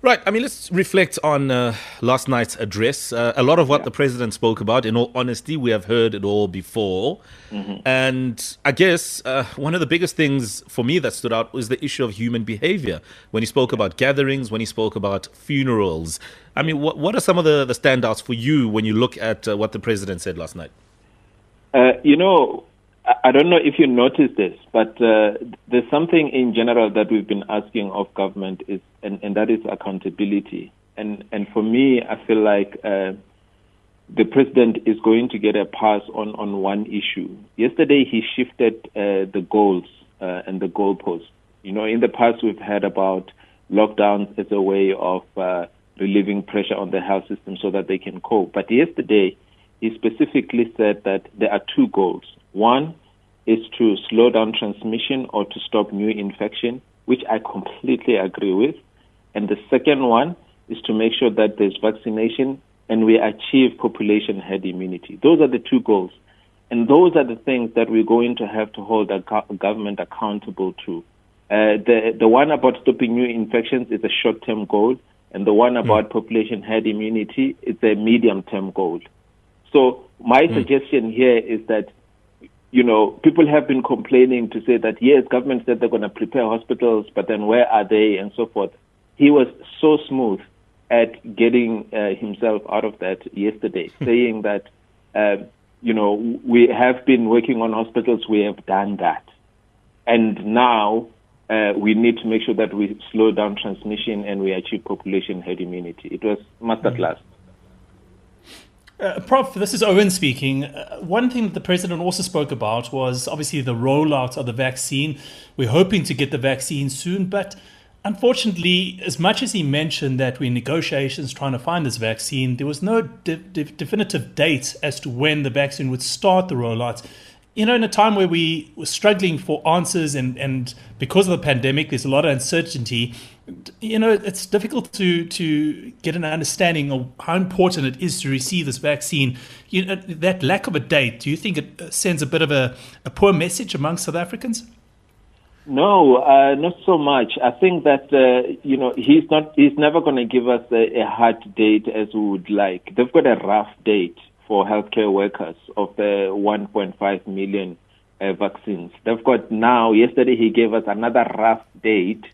Right. I mean, let's reflect on uh, last night's address. Uh, a lot of what yeah. the president spoke about, in all honesty, we have heard it all before. Mm-hmm. And I guess uh, one of the biggest things for me that stood out was the issue of human behavior. When he spoke about gatherings, when he spoke about funerals. I mean, what, what are some of the, the standouts for you when you look at uh, what the president said last night? Uh, you know, I don't know if you noticed this, but uh, there's something in general that we've been asking of government is, and, and that is accountability. And and for me, I feel like uh, the president is going to get a pass on on one issue. Yesterday, he shifted uh, the goals uh, and the goalposts. You know, in the past, we've heard about lockdowns as a way of uh, relieving pressure on the health system so that they can cope. But yesterday, he specifically said that there are two goals one is to slow down transmission or to stop new infection, which I completely agree with. And the second one is to make sure that there's vaccination and we achieve population herd immunity. Those are the two goals. And those are the things that we're going to have to hold the government accountable to. Uh, the, the one about stopping new infections is a short term goal, and the one about mm. population herd immunity is a medium term goal. So, my mm. suggestion here is that you know, people have been complaining to say that, yes, government said they're going to prepare hospitals, but then where are they and so forth. He was so smooth at getting uh, himself out of that yesterday, saying that, uh, you know, we have been working on hospitals, we have done that. And now uh, we need to make sure that we slow down transmission and we achieve population herd immunity. It was masterclass. Uh, Prof, this is Owen speaking. Uh, one thing that the president also spoke about was obviously the rollout of the vaccine. We're hoping to get the vaccine soon, but unfortunately, as much as he mentioned that we're in negotiations trying to find this vaccine, there was no de- de- definitive date as to when the vaccine would start the rollout you know, in a time where we were struggling for answers and, and because of the pandemic, there's a lot of uncertainty. You know, it's difficult to to get an understanding of how important it is to receive this vaccine. You know, that lack of a date, do you think it sends a bit of a, a poor message among South Africans? No, uh, not so much. I think that uh, you know he's not. He's never going to give us a, a hard date as we would like. They've got a rough date for healthcare workers of the 1.5 million uh, vaccines. They've got now, yesterday he gave us another rough date,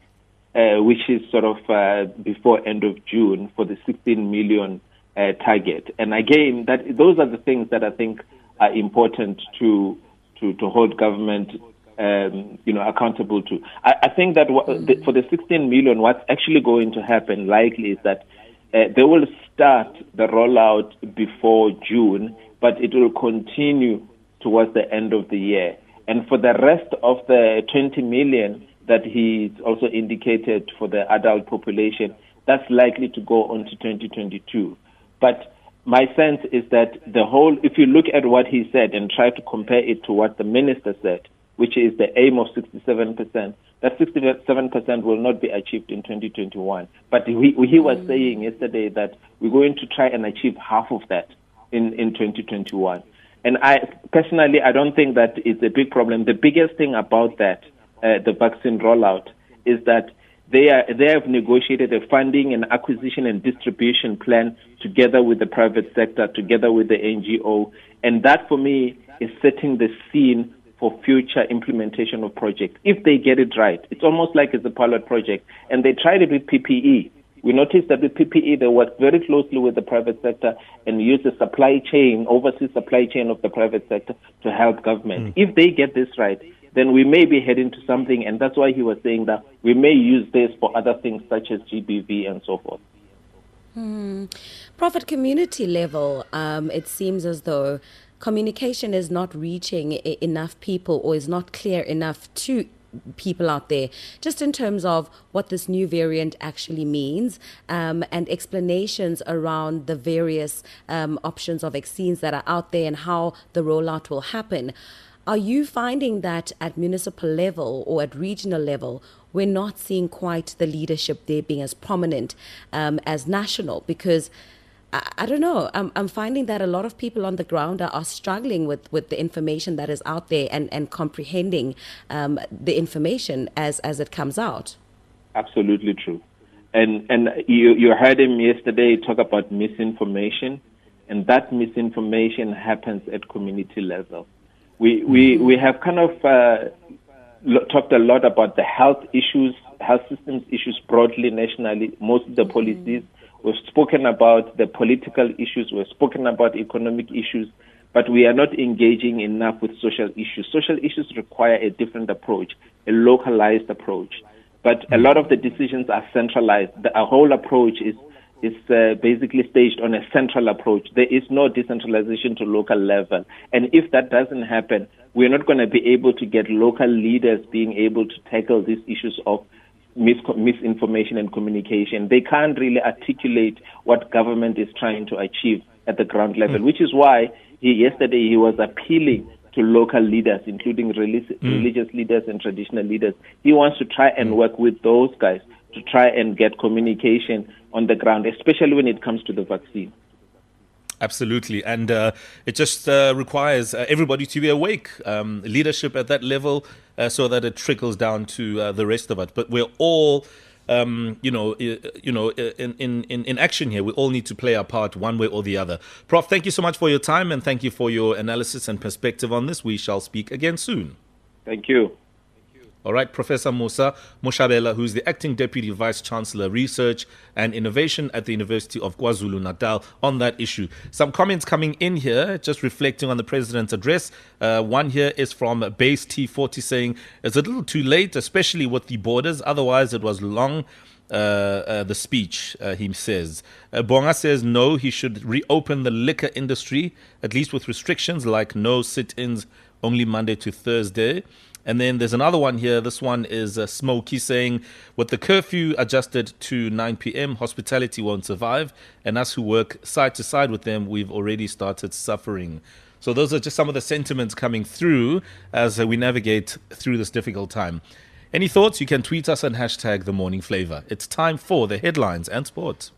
uh, which is sort of uh, before end of June for the 16 million uh, target. And again, that those are the things that I think are important to to, to hold government um, you know, accountable to. I, I think that w- the, for the 16 million, what's actually going to happen likely is that uh, they will start the rollout before June, but it will continue towards the end of the year. And for the rest of the 20 million that he's also indicated for the adult population, that's likely to go on to 2022. But my sense is that the whole, if you look at what he said and try to compare it to what the minister said, which is the aim of 67%, that 67% will not be achieved in 2021. But he, he was mm. saying yesterday that we're going to try and achieve half of that in, in 2021. And I personally, I don't think that it's a big problem. The biggest thing about that, uh, the vaccine rollout, is that they are they have negotiated a funding and acquisition and distribution plan together with the private sector, together with the NGO, and that for me is setting the scene for future implementation of projects. If they get it right, it's almost like it's a pilot project. And they tried it with PPE. We noticed that with PPE, they worked very closely with the private sector and used the supply chain, overseas supply chain of the private sector to help government. Mm. If they get this right, then we may be heading to something. And that's why he was saying that we may use this for other things such as GBV and so forth. Hmm. Prophet community level, um, it seems as though communication is not reaching enough people or is not clear enough to people out there, just in terms of what this new variant actually means um, and explanations around the various um, options of vaccines that are out there and how the rollout will happen. Are you finding that at municipal level or at regional level, we're not seeing quite the leadership there being as prominent um, as national? Because I, I don't know. I'm, I'm finding that a lot of people on the ground are, are struggling with, with the information that is out there and, and comprehending um, the information as, as it comes out. Absolutely true. and and you you heard him yesterday talk about misinformation, and that misinformation happens at community level. We we we have kind of uh, talked a lot about the health issues, health systems issues broadly nationally. Most of the policies we've spoken about the political issues, we've spoken about economic issues, but we are not engaging enough with social issues. Social issues require a different approach, a localized approach. But a lot of the decisions are centralized. The whole approach is is uh, basically staged on a central approach. There is no decentralization to local level. And if that doesn't happen, we're not going to be able to get local leaders being able to tackle these issues of mis- misinformation and communication. They can't really articulate what government is trying to achieve at the ground level, mm. which is why he, yesterday he was appealing to local leaders, including mm. religious leaders and traditional leaders. He wants to try and mm. work with those guys to try and get communication on the ground, especially when it comes to the vaccine. Absolutely. And uh, it just uh, requires uh, everybody to be awake, um, leadership at that level, uh, so that it trickles down to uh, the rest of it. But we're all um, you know, you know, in, in, in action here. We all need to play our part one way or the other. Prof, thank you so much for your time and thank you for your analysis and perspective on this. We shall speak again soon. Thank you. All right, Professor Mosa Moshabela, who's the acting deputy vice chancellor, research and innovation at the University of KwaZulu Natal, on that issue. Some comments coming in here, just reflecting on the president's address. Uh, one here is from Base T40 saying it's a little too late, especially with the borders. Otherwise, it was long. Uh, uh, the speech, uh, he says. Uh, Bonga says no, he should reopen the liquor industry, at least with restrictions like no sit ins only Monday to Thursday. And then there's another one here. This one is uh, Smokey saying, with the curfew adjusted to 9 p.m., hospitality won't survive. And us who work side to side with them, we've already started suffering. So those are just some of the sentiments coming through as uh, we navigate through this difficult time. Any thoughts? You can tweet us and hashtag the morning flavor. It's time for the headlines and sports.